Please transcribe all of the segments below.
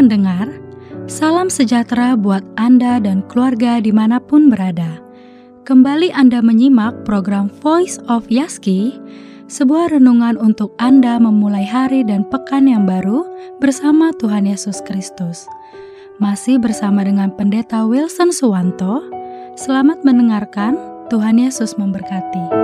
pendengar, salam sejahtera buat Anda dan keluarga di mana pun berada. Kembali Anda menyimak program Voice of Yaski, sebuah renungan untuk Anda memulai hari dan pekan yang baru bersama Tuhan Yesus Kristus. Masih bersama dengan Pendeta Wilson Suwanto, selamat mendengarkan, Tuhan Yesus memberkati.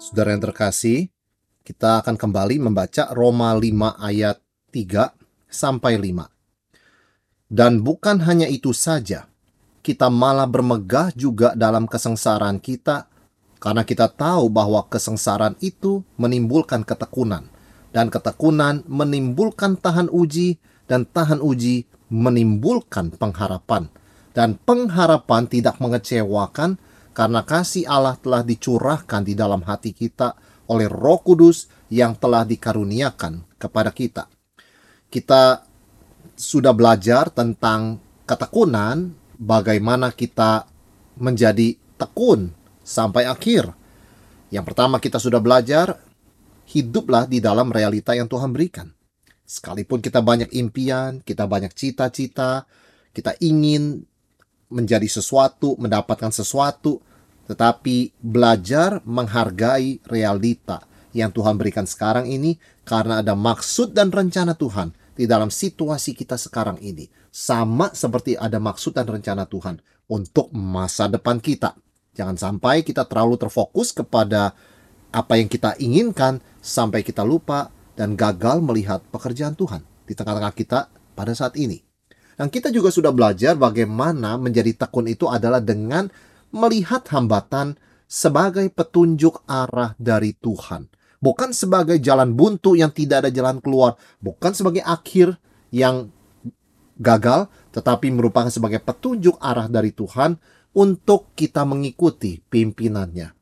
Saudara yang terkasih, kita akan kembali membaca Roma 5 ayat 3 sampai 5. Dan bukan hanya itu saja, kita malah bermegah juga dalam kesengsaraan kita karena kita tahu bahwa kesengsaraan itu menimbulkan ketekunan dan ketekunan menimbulkan tahan uji dan tahan uji menimbulkan pengharapan dan pengharapan tidak mengecewakan karena kasih Allah telah dicurahkan di dalam hati kita oleh Roh Kudus yang telah dikaruniakan kepada kita. Kita sudah belajar tentang ketekunan, bagaimana kita menjadi tekun sampai akhir. Yang pertama kita sudah belajar, hiduplah di dalam realita yang Tuhan berikan. Sekalipun kita banyak impian, kita banyak cita-cita, kita ingin menjadi sesuatu, mendapatkan sesuatu, tetapi belajar menghargai realita yang Tuhan berikan sekarang ini karena ada maksud dan rencana Tuhan di dalam situasi kita sekarang ini. Sama seperti ada maksud dan rencana Tuhan untuk masa depan kita. Jangan sampai kita terlalu terfokus kepada apa yang kita inginkan sampai kita lupa dan gagal melihat pekerjaan Tuhan di tengah-tengah kita pada saat ini. Dan kita juga sudah belajar bagaimana menjadi tekun itu adalah dengan melihat hambatan sebagai petunjuk arah dari Tuhan. Bukan sebagai jalan buntu yang tidak ada jalan keluar. Bukan sebagai akhir yang gagal, tetapi merupakan sebagai petunjuk arah dari Tuhan untuk kita mengikuti pimpinannya.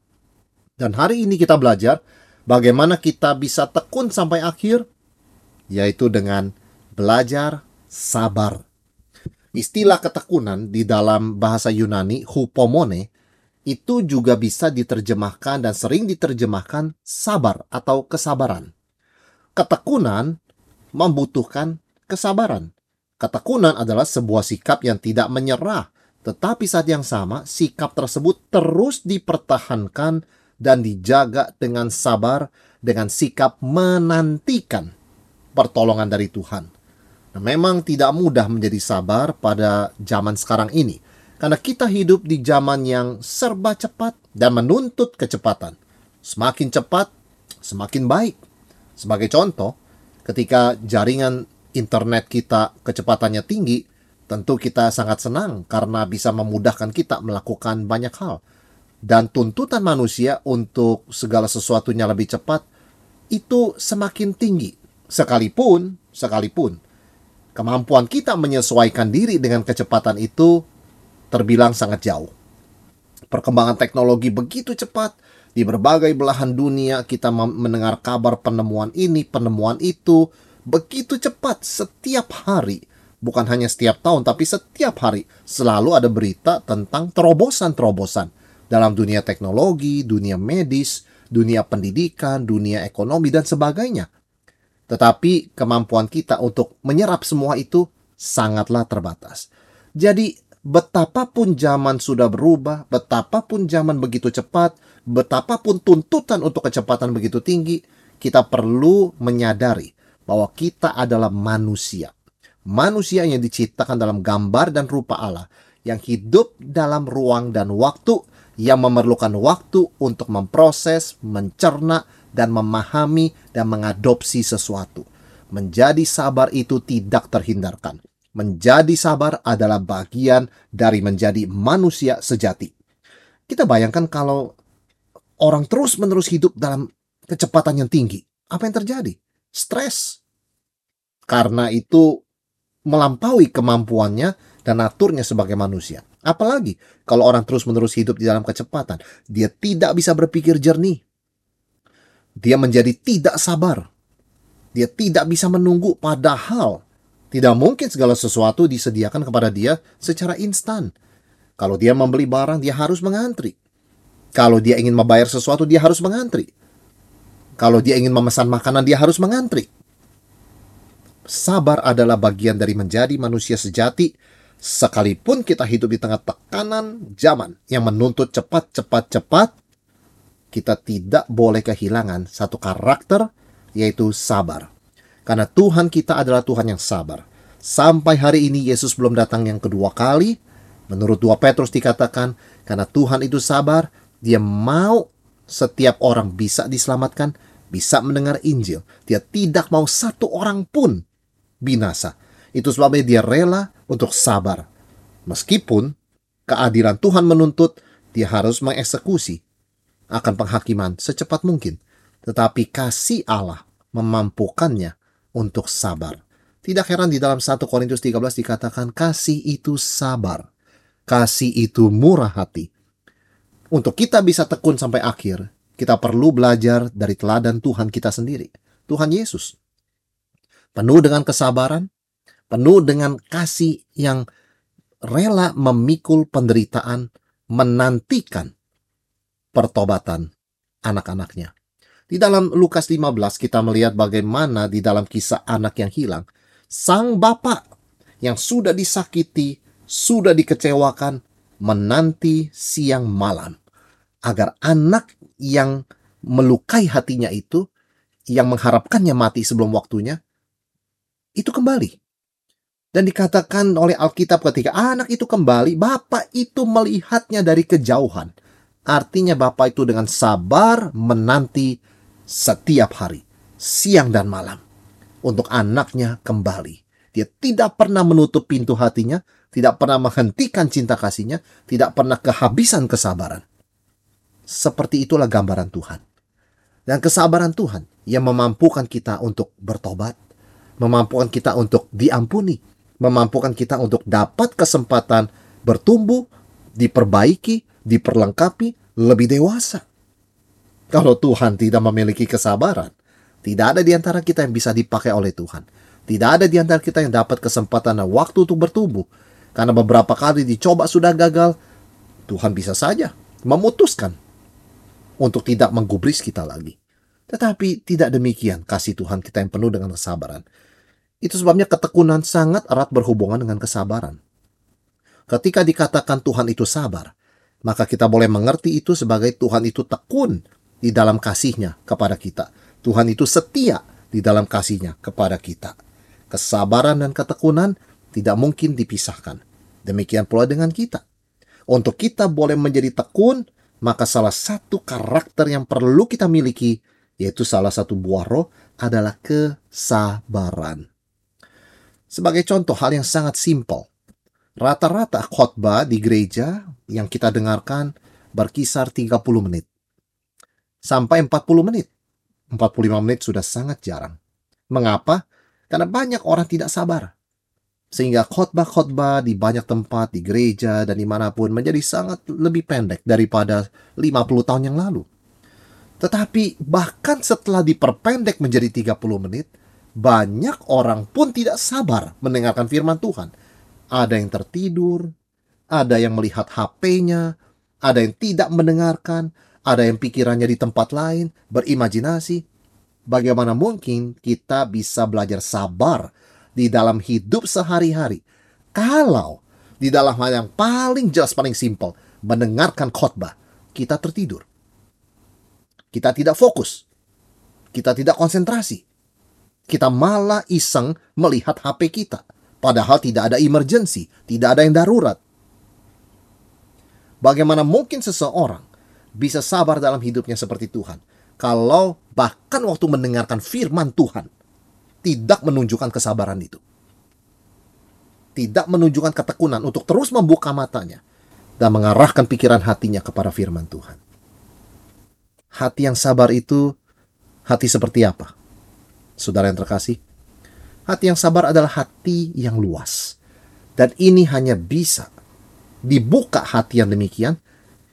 Dan hari ini kita belajar bagaimana kita bisa tekun sampai akhir, yaitu dengan belajar sabar. Istilah ketekunan di dalam bahasa Yunani, hupomone, itu juga bisa diterjemahkan dan sering diterjemahkan sabar atau kesabaran. Ketekunan membutuhkan kesabaran. Ketekunan adalah sebuah sikap yang tidak menyerah, tetapi saat yang sama sikap tersebut terus dipertahankan dan dijaga dengan sabar dengan sikap menantikan pertolongan dari Tuhan. Nah, memang tidak mudah menjadi sabar pada zaman sekarang ini. Karena kita hidup di zaman yang serba cepat dan menuntut kecepatan. Semakin cepat, semakin baik. Sebagai contoh, ketika jaringan internet kita kecepatannya tinggi, tentu kita sangat senang karena bisa memudahkan kita melakukan banyak hal. Dan tuntutan manusia untuk segala sesuatunya lebih cepat itu semakin tinggi. Sekalipun, sekalipun kemampuan kita menyesuaikan diri dengan kecepatan itu terbilang sangat jauh. Perkembangan teknologi begitu cepat, di berbagai belahan dunia kita mendengar kabar penemuan ini, penemuan itu, begitu cepat setiap hari. Bukan hanya setiap tahun, tapi setiap hari selalu ada berita tentang terobosan-terobosan dalam dunia teknologi, dunia medis, dunia pendidikan, dunia ekonomi, dan sebagainya. Tetapi kemampuan kita untuk menyerap semua itu sangatlah terbatas. Jadi betapapun zaman sudah berubah, betapapun zaman begitu cepat, betapapun tuntutan untuk kecepatan begitu tinggi, kita perlu menyadari bahwa kita adalah manusia. Manusia yang diciptakan dalam gambar dan rupa Allah, yang hidup dalam ruang dan waktu, yang memerlukan waktu untuk memproses, mencerna, dan memahami dan mengadopsi sesuatu. Menjadi sabar itu tidak terhindarkan. Menjadi sabar adalah bagian dari menjadi manusia sejati. Kita bayangkan kalau orang terus-menerus hidup dalam kecepatan yang tinggi, apa yang terjadi? Stres. Karena itu melampaui kemampuannya dan naturnya sebagai manusia. Apalagi kalau orang terus-menerus hidup di dalam kecepatan, dia tidak bisa berpikir jernih. Dia menjadi tidak sabar. Dia tidak bisa menunggu padahal tidak mungkin segala sesuatu disediakan kepada dia secara instan. Kalau dia membeli barang, dia harus mengantri. Kalau dia ingin membayar sesuatu, dia harus mengantri. Kalau dia ingin memesan makanan, dia harus mengantri. Sabar adalah bagian dari menjadi manusia sejati, sekalipun kita hidup di tengah tekanan zaman yang menuntut cepat, cepat, cepat. Kita tidak boleh kehilangan satu karakter, yaitu sabar. Karena Tuhan kita adalah Tuhan yang sabar. Sampai hari ini Yesus belum datang yang kedua kali. Menurut 2 Petrus dikatakan, karena Tuhan itu sabar, dia mau setiap orang bisa diselamatkan, bisa mendengar Injil. Dia tidak mau satu orang pun binasa. Itu sebabnya dia rela untuk sabar. Meskipun keadilan Tuhan menuntut dia harus mengeksekusi akan penghakiman secepat mungkin. Tetapi kasih Allah memampukannya untuk sabar. Tidak heran di dalam 1 Korintus 13 dikatakan kasih itu sabar. Kasih itu murah hati. Untuk kita bisa tekun sampai akhir, kita perlu belajar dari teladan Tuhan kita sendiri. Tuhan Yesus. Penuh dengan kesabaran, penuh dengan kasih yang rela memikul penderitaan, menantikan pertobatan anak-anaknya. Di dalam Lukas 15 kita melihat bagaimana di dalam kisah anak yang hilang, sang bapak yang sudah disakiti, sudah dikecewakan, menanti siang malam agar anak yang melukai hatinya itu, yang mengharapkannya mati sebelum waktunya, itu kembali. Dan dikatakan oleh Alkitab ketika anak itu kembali, bapak itu melihatnya dari kejauhan. Artinya bapak itu dengan sabar menanti setiap hari, siang dan malam untuk anaknya kembali. Dia tidak pernah menutup pintu hatinya, tidak pernah menghentikan cinta kasihnya, tidak pernah kehabisan kesabaran. Seperti itulah gambaran Tuhan. Dan kesabaran Tuhan yang memampukan kita untuk bertobat, memampukan kita untuk diampuni, memampukan kita untuk dapat kesempatan bertumbuh, diperbaiki, diperlengkapi, lebih dewasa. Kalau Tuhan tidak memiliki kesabaran, tidak ada di antara kita yang bisa dipakai oleh Tuhan. Tidak ada di antara kita yang dapat kesempatan dan waktu untuk bertumbuh. Karena beberapa kali dicoba sudah gagal, Tuhan bisa saja memutuskan untuk tidak menggubris kita lagi. Tetapi tidak demikian kasih Tuhan kita yang penuh dengan kesabaran. Itu sebabnya ketekunan sangat erat berhubungan dengan kesabaran. Ketika dikatakan Tuhan itu sabar, maka kita boleh mengerti itu sebagai Tuhan itu tekun di dalam kasihnya kepada kita Tuhan itu setia di dalam kasihnya kepada kita. Kesabaran dan ketekunan tidak mungkin dipisahkan. Demikian pula dengan kita. Untuk kita boleh menjadi tekun, maka salah satu karakter yang perlu kita miliki, yaitu salah satu buah roh, adalah kesabaran. Sebagai contoh hal yang sangat simpel, rata-rata khotbah di gereja yang kita dengarkan berkisar 30 menit sampai 40 menit. 45 menit sudah sangat jarang. Mengapa? Karena banyak orang tidak sabar. Sehingga khotbah-khotbah di banyak tempat, di gereja, dan di mana pun menjadi sangat lebih pendek daripada 50 tahun yang lalu. Tetapi bahkan setelah diperpendek menjadi 30 menit, banyak orang pun tidak sabar mendengarkan firman Tuhan. Ada yang tertidur, ada yang melihat HP-nya, ada yang tidak mendengarkan, ada yang pikirannya di tempat lain, berimajinasi. Bagaimana mungkin kita bisa belajar sabar di dalam hidup sehari-hari kalau di dalam hal yang paling jelas, paling simpel, mendengarkan khotbah, kita tertidur. Kita tidak fokus. Kita tidak konsentrasi. Kita malah iseng melihat HP kita. Padahal tidak ada emergency, tidak ada yang darurat. Bagaimana mungkin seseorang bisa sabar dalam hidupnya seperti Tuhan. Kalau bahkan waktu mendengarkan firman Tuhan, tidak menunjukkan kesabaran itu. Tidak menunjukkan ketekunan untuk terus membuka matanya dan mengarahkan pikiran hatinya kepada firman Tuhan. Hati yang sabar itu hati seperti apa? Saudara yang terkasih, hati yang sabar adalah hati yang luas. Dan ini hanya bisa dibuka hati yang demikian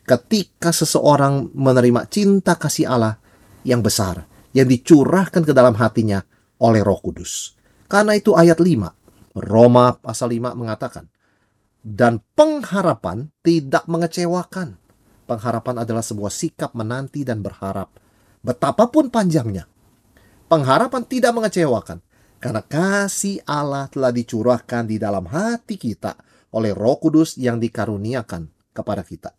ketika seseorang menerima cinta kasih Allah yang besar yang dicurahkan ke dalam hatinya oleh Roh Kudus. Karena itu ayat 5 Roma pasal 5 mengatakan dan pengharapan tidak mengecewakan. Pengharapan adalah sebuah sikap menanti dan berharap betapapun panjangnya. Pengharapan tidak mengecewakan Karena kasih Allah telah dicurahkan di dalam hati kita oleh Roh Kudus yang dikaruniakan kepada kita.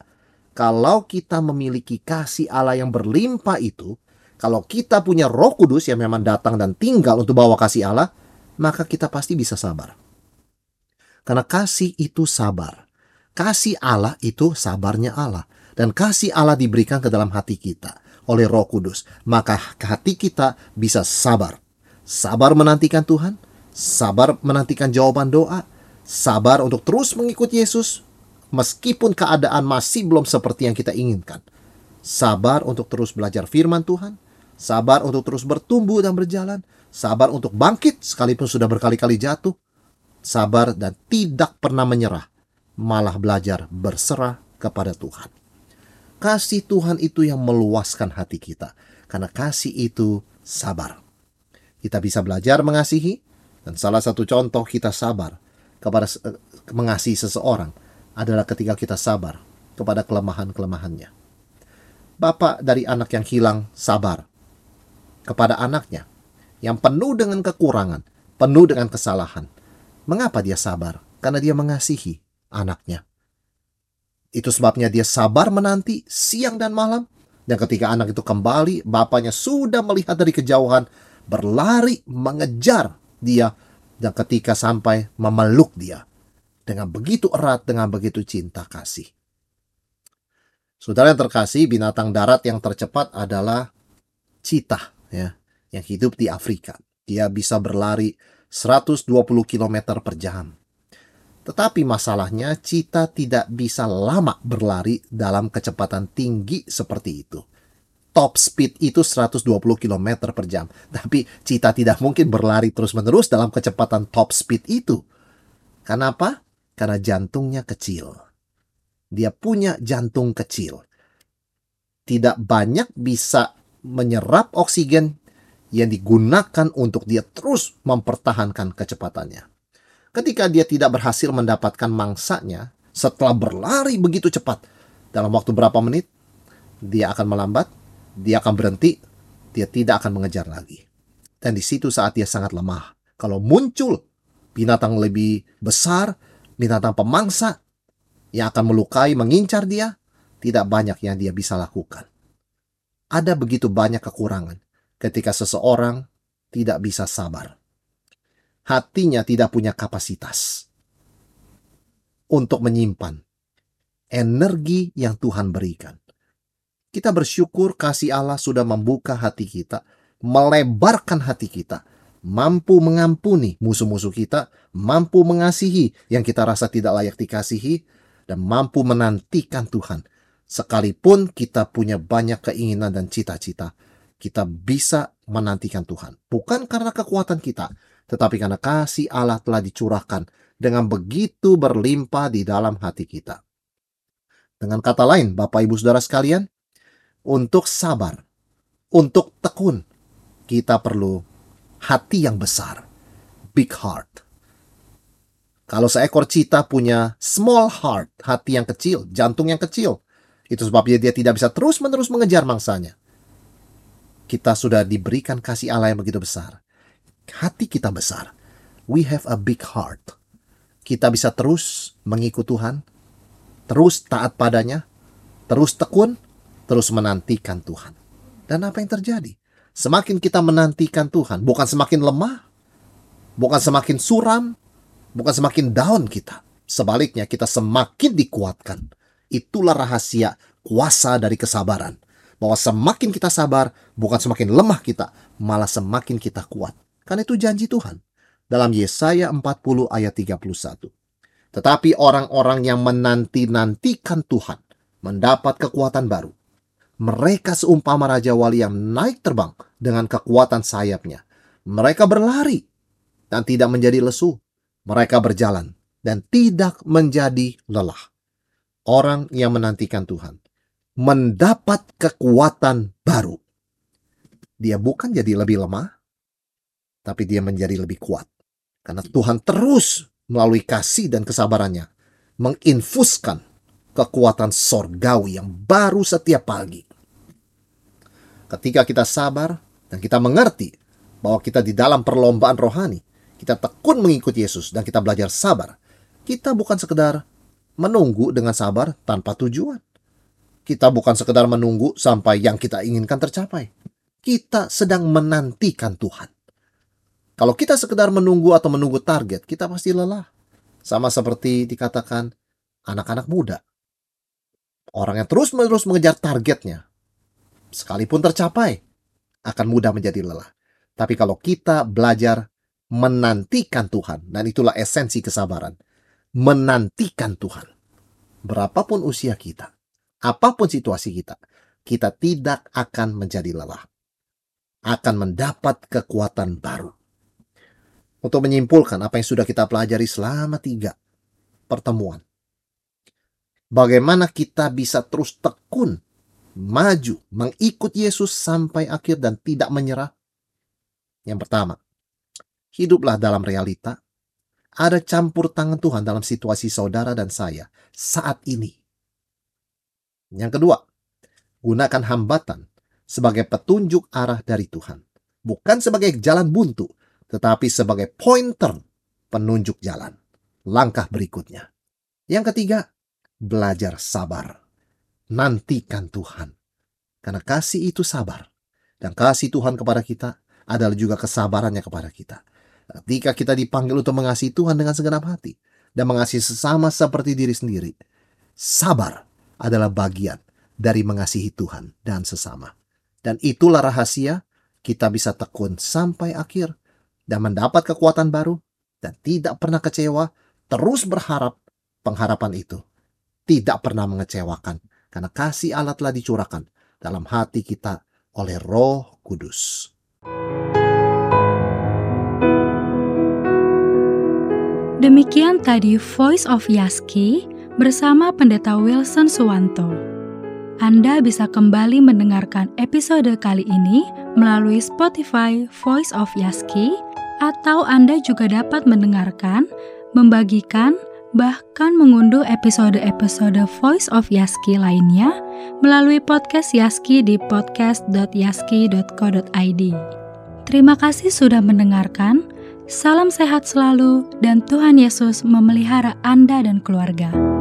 Kalau kita memiliki kasih Allah yang berlimpah itu, kalau kita punya Roh Kudus yang memang datang dan tinggal untuk bawa kasih Allah, maka kita pasti bisa sabar. Karena kasih itu sabar. Kasih Allah itu sabarnya Allah. Dan kasih Allah diberikan ke dalam hati kita oleh Roh Kudus. Maka hati kita bisa sabar sabar menantikan Tuhan, sabar menantikan jawaban doa, sabar untuk terus mengikuti Yesus meskipun keadaan masih belum seperti yang kita inginkan. Sabar untuk terus belajar firman Tuhan, sabar untuk terus bertumbuh dan berjalan, sabar untuk bangkit sekalipun sudah berkali-kali jatuh, sabar dan tidak pernah menyerah, malah belajar berserah kepada Tuhan. Kasih Tuhan itu yang meluaskan hati kita, karena kasih itu sabar. Kita bisa belajar mengasihi, dan salah satu contoh kita sabar kepada uh, mengasihi seseorang adalah ketika kita sabar kepada kelemahan-kelemahannya. Bapak dari anak yang hilang sabar kepada anaknya yang penuh dengan kekurangan, penuh dengan kesalahan. Mengapa dia sabar? Karena dia mengasihi anaknya. Itu sebabnya dia sabar menanti siang dan malam. Dan ketika anak itu kembali, bapaknya sudah melihat dari kejauhan berlari mengejar dia dan ketika sampai memeluk dia dengan begitu erat dengan begitu cinta kasih. Saudara yang terkasih, binatang darat yang tercepat adalah cita ya, yang hidup di Afrika. Dia bisa berlari 120 km per jam. Tetapi masalahnya cita tidak bisa lama berlari dalam kecepatan tinggi seperti itu top speed itu 120 km per jam. Tapi Cita tidak mungkin berlari terus-menerus dalam kecepatan top speed itu. Kenapa? Karena jantungnya kecil. Dia punya jantung kecil. Tidak banyak bisa menyerap oksigen yang digunakan untuk dia terus mempertahankan kecepatannya. Ketika dia tidak berhasil mendapatkan mangsanya, setelah berlari begitu cepat, dalam waktu berapa menit, dia akan melambat dia akan berhenti, dia tidak akan mengejar lagi. Dan di situ saat dia sangat lemah. Kalau muncul binatang lebih besar, binatang pemangsa yang akan melukai, mengincar dia, tidak banyak yang dia bisa lakukan. Ada begitu banyak kekurangan ketika seseorang tidak bisa sabar. Hatinya tidak punya kapasitas untuk menyimpan energi yang Tuhan berikan. Kita bersyukur kasih Allah sudah membuka hati kita, melebarkan hati kita, mampu mengampuni musuh-musuh kita, mampu mengasihi yang kita rasa tidak layak dikasihi, dan mampu menantikan Tuhan. Sekalipun kita punya banyak keinginan dan cita-cita, kita bisa menantikan Tuhan. Bukan karena kekuatan kita, tetapi karena kasih Allah telah dicurahkan dengan begitu berlimpah di dalam hati kita. Dengan kata lain, Bapak Ibu Saudara sekalian, untuk sabar, untuk tekun, kita perlu hati yang besar, big heart. Kalau seekor cita punya small heart, hati yang kecil, jantung yang kecil, itu sebabnya dia tidak bisa terus-menerus mengejar mangsanya. Kita sudah diberikan kasih Allah yang begitu besar. Hati kita besar. We have a big heart. Kita bisa terus mengikut Tuhan, terus taat padanya, terus tekun, terus menantikan Tuhan. Dan apa yang terjadi? Semakin kita menantikan Tuhan, bukan semakin lemah, bukan semakin suram, bukan semakin down kita. Sebaliknya kita semakin dikuatkan. Itulah rahasia kuasa dari kesabaran. Bahwa semakin kita sabar, bukan semakin lemah kita, malah semakin kita kuat. Karena itu janji Tuhan. Dalam Yesaya 40 ayat 31. Tetapi orang-orang yang menanti-nantikan Tuhan mendapat kekuatan baru mereka seumpama Raja Wali yang naik terbang dengan kekuatan sayapnya. Mereka berlari dan tidak menjadi lesu. Mereka berjalan dan tidak menjadi lelah. Orang yang menantikan Tuhan mendapat kekuatan baru. Dia bukan jadi lebih lemah, tapi dia menjadi lebih kuat. Karena Tuhan terus melalui kasih dan kesabarannya menginfuskan kekuatan sorgawi yang baru setiap pagi. Ketika kita sabar dan kita mengerti bahwa kita di dalam perlombaan rohani, kita tekun mengikuti Yesus dan kita belajar sabar. Kita bukan sekedar menunggu dengan sabar tanpa tujuan. Kita bukan sekedar menunggu sampai yang kita inginkan tercapai. Kita sedang menantikan Tuhan. Kalau kita sekedar menunggu atau menunggu target, kita pasti lelah. Sama seperti dikatakan anak-anak muda. Orang yang terus-menerus mengejar targetnya, sekalipun tercapai, akan mudah menjadi lelah. Tapi kalau kita belajar menantikan Tuhan, dan itulah esensi kesabaran, menantikan Tuhan. Berapapun usia kita, apa pun situasi kita, kita tidak akan menjadi lelah. Akan mendapat kekuatan baru. Untuk menyimpulkan apa yang sudah kita pelajari selama tiga pertemuan. Bagaimana kita bisa terus tekun, maju, mengikut Yesus sampai akhir dan tidak menyerah yang pertama, hiduplah dalam realita. Ada campur tangan Tuhan dalam situasi saudara dan saya saat ini. Yang kedua, gunakan hambatan sebagai petunjuk arah dari Tuhan. Bukan sebagai jalan buntu, tetapi sebagai pointer penunjuk jalan. Langkah berikutnya. Yang ketiga, belajar sabar. Nantikan Tuhan. Karena kasih itu sabar. Dan kasih Tuhan kepada kita adalah juga kesabarannya kepada kita. Ketika kita dipanggil untuk mengasihi Tuhan dengan segenap hati dan mengasihi sesama seperti diri sendiri, sabar adalah bagian dari mengasihi Tuhan dan sesama. Dan itulah rahasia kita bisa tekun sampai akhir dan mendapat kekuatan baru dan tidak pernah kecewa, terus berharap pengharapan itu tidak pernah mengecewakan karena kasih Allah telah dicurahkan dalam hati kita oleh Roh Kudus. Demikian tadi Voice of Yaski bersama Pendeta Wilson Suwanto. Anda bisa kembali mendengarkan episode kali ini melalui Spotify Voice of Yaski atau Anda juga dapat mendengarkan, membagikan, bahkan mengunduh episode-episode Voice of Yaski lainnya melalui podcast Yaski di podcast.yaski.co.id. Terima kasih sudah mendengarkan. Salam sehat selalu, dan Tuhan Yesus memelihara Anda dan keluarga.